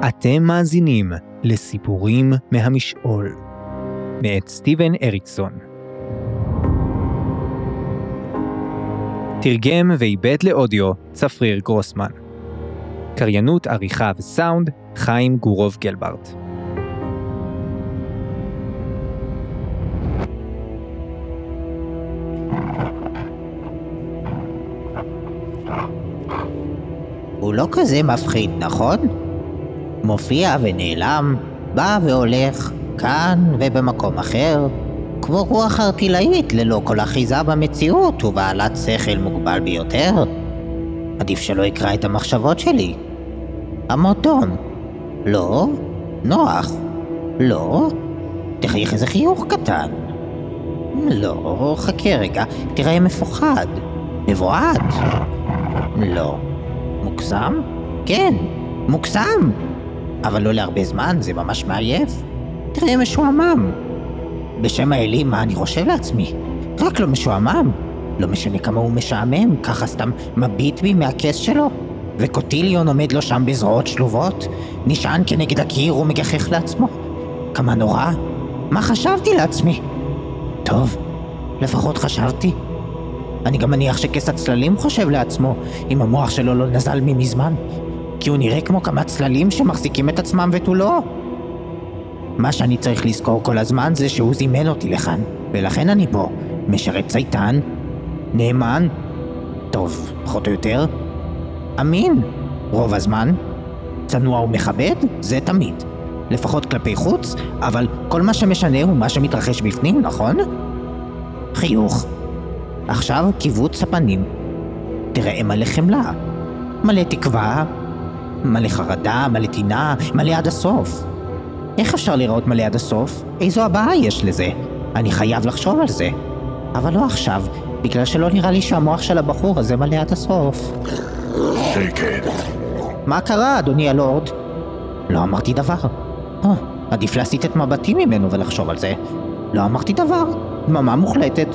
אתם מאזינים לסיפורים מהמשעול, מאת סטיבן אריקסון. תרגם ועיבד לאודיו צפריר גרוסמן. קריינות עריכה וסאונד חיים גורוב גלברט. הוא לא כזה מפחיד, נכון? מופיע ונעלם, בא והולך, כאן ובמקום אחר, כמו רוח ארטילאית ללא כל אחיזה במציאות ובעלת שכל מוגבל ביותר. עדיף שלא יקרא את המחשבות שלי. עמוד דום. לא. נוח. לא. תחייך איזה חיוך קטן. לא, חכה רגע, תראה מפוחד. מבועת. לא. מוגזם? כן, מוגזם! אבל לא להרבה זמן, זה ממש מעייף. תראה משועמם. בשם האלים, מה אני חושב לעצמי? רק לא משועמם. לא משנה כמה הוא משעמם, ככה סתם מביט בי מהכס שלו. וקוטיליון עומד לו שם בזרועות שלובות, נשען כנגד הקיר ומגחך לעצמו. כמה נורא. מה חשבתי לעצמי? טוב, לפחות חשבתי. אני גם מניח שכס הצללים חושב לעצמו, אם המוח שלו לא נזל ממזמן. כי הוא נראה כמו כמה צללים שמחזיקים את עצמם ותו לא. מה שאני צריך לזכור כל הזמן זה שהוא זימן אותי לכאן, ולכן אני פה. משרת צייתן, נאמן, טוב, פחות או יותר, אמין, רוב הזמן, צנוע ומכבד, זה תמיד. לפחות כלפי חוץ, אבל כל מה שמשנה הוא מה שמתרחש בפנים, נכון? חיוך. עכשיו קיבוץ הפנים. תראה מלא חמלה, מלא תקווה, מלא חרדה, מלא טינה, מלא עד הסוף. איך אפשר לראות מלא עד הסוף? איזו הבעה יש לזה? אני חייב לחשוב על זה. אבל לא עכשיו, בגלל שלא נראה לי שהמוח של הבחור הזה מלא עד הסוף. שקט. מה קרה, אדוני הלורד? לא אמרתי דבר. אה, עדיף להסיט את מבטי ממנו ולחשוב על זה. לא אמרתי דבר, דממה מוחלטת.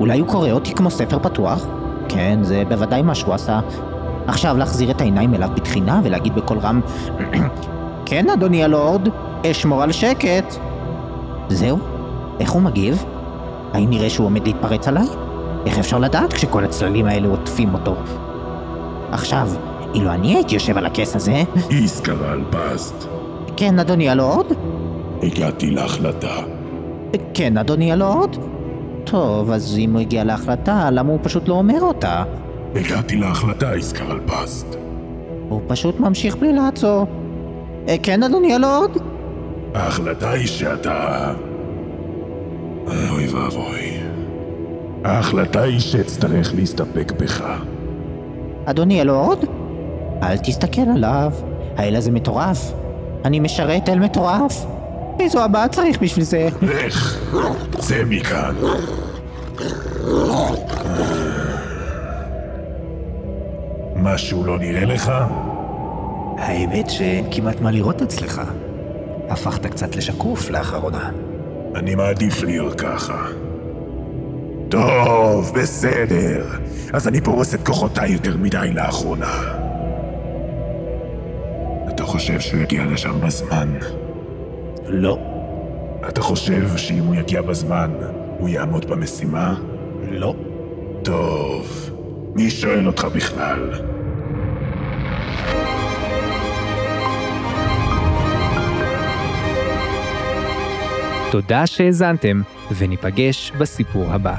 אולי הוא קורא אותי כמו ספר פתוח? כן, זה בוודאי מה שהוא עשה. עכשיו להחזיר את העיניים אליו בתחינה ולהגיד בקול רם כן, אדוני הלורד, אשמור על שקט. זהו? איך הוא מגיב? האם נראה שהוא עומד להתפרץ עליי? איך אפשר לדעת כשכל הצללים האלה עוטפים אותו? עכשיו, אילו אני הייתי יושב על הכס הזה... איסקרל פסט. כן, אדוני הלורד? הגעתי להחלטה. כן, אדוני הלורד? טוב, אז אם הוא הגיע להחלטה, למה הוא פשוט לא אומר אותה? הגעתי להחלטה, איסקרל פסט. הוא פשוט ממשיך בלי לעצור. אה, כן, אדוני הלורד? ההחלטה היא שאתה... אוי ואבוי. ההחלטה היא שאצטרך להסתפק בך. אדוני הלורד? אל תסתכל עליו. האל הזה מטורף. אני משרת אל מטורף. איזו הבאה צריך בשביל זה. לך, צא מכאן. משהו לא נראה לך? האמת שאין כמעט מה לראות אצלך. הפכת קצת לשקוף לאחרונה. אני מעדיף להיות ככה. טוב, בסדר. אז אני פורס את כוחותיי יותר מדי לאחרונה. אתה חושב שהוא יגיע לשם בזמן? לא. אתה חושב שאם הוא יגיע בזמן, הוא יעמוד במשימה? לא. טוב, מי שואל אותך בכלל? תודה שהאזנתם, וניפגש בסיפור הבא.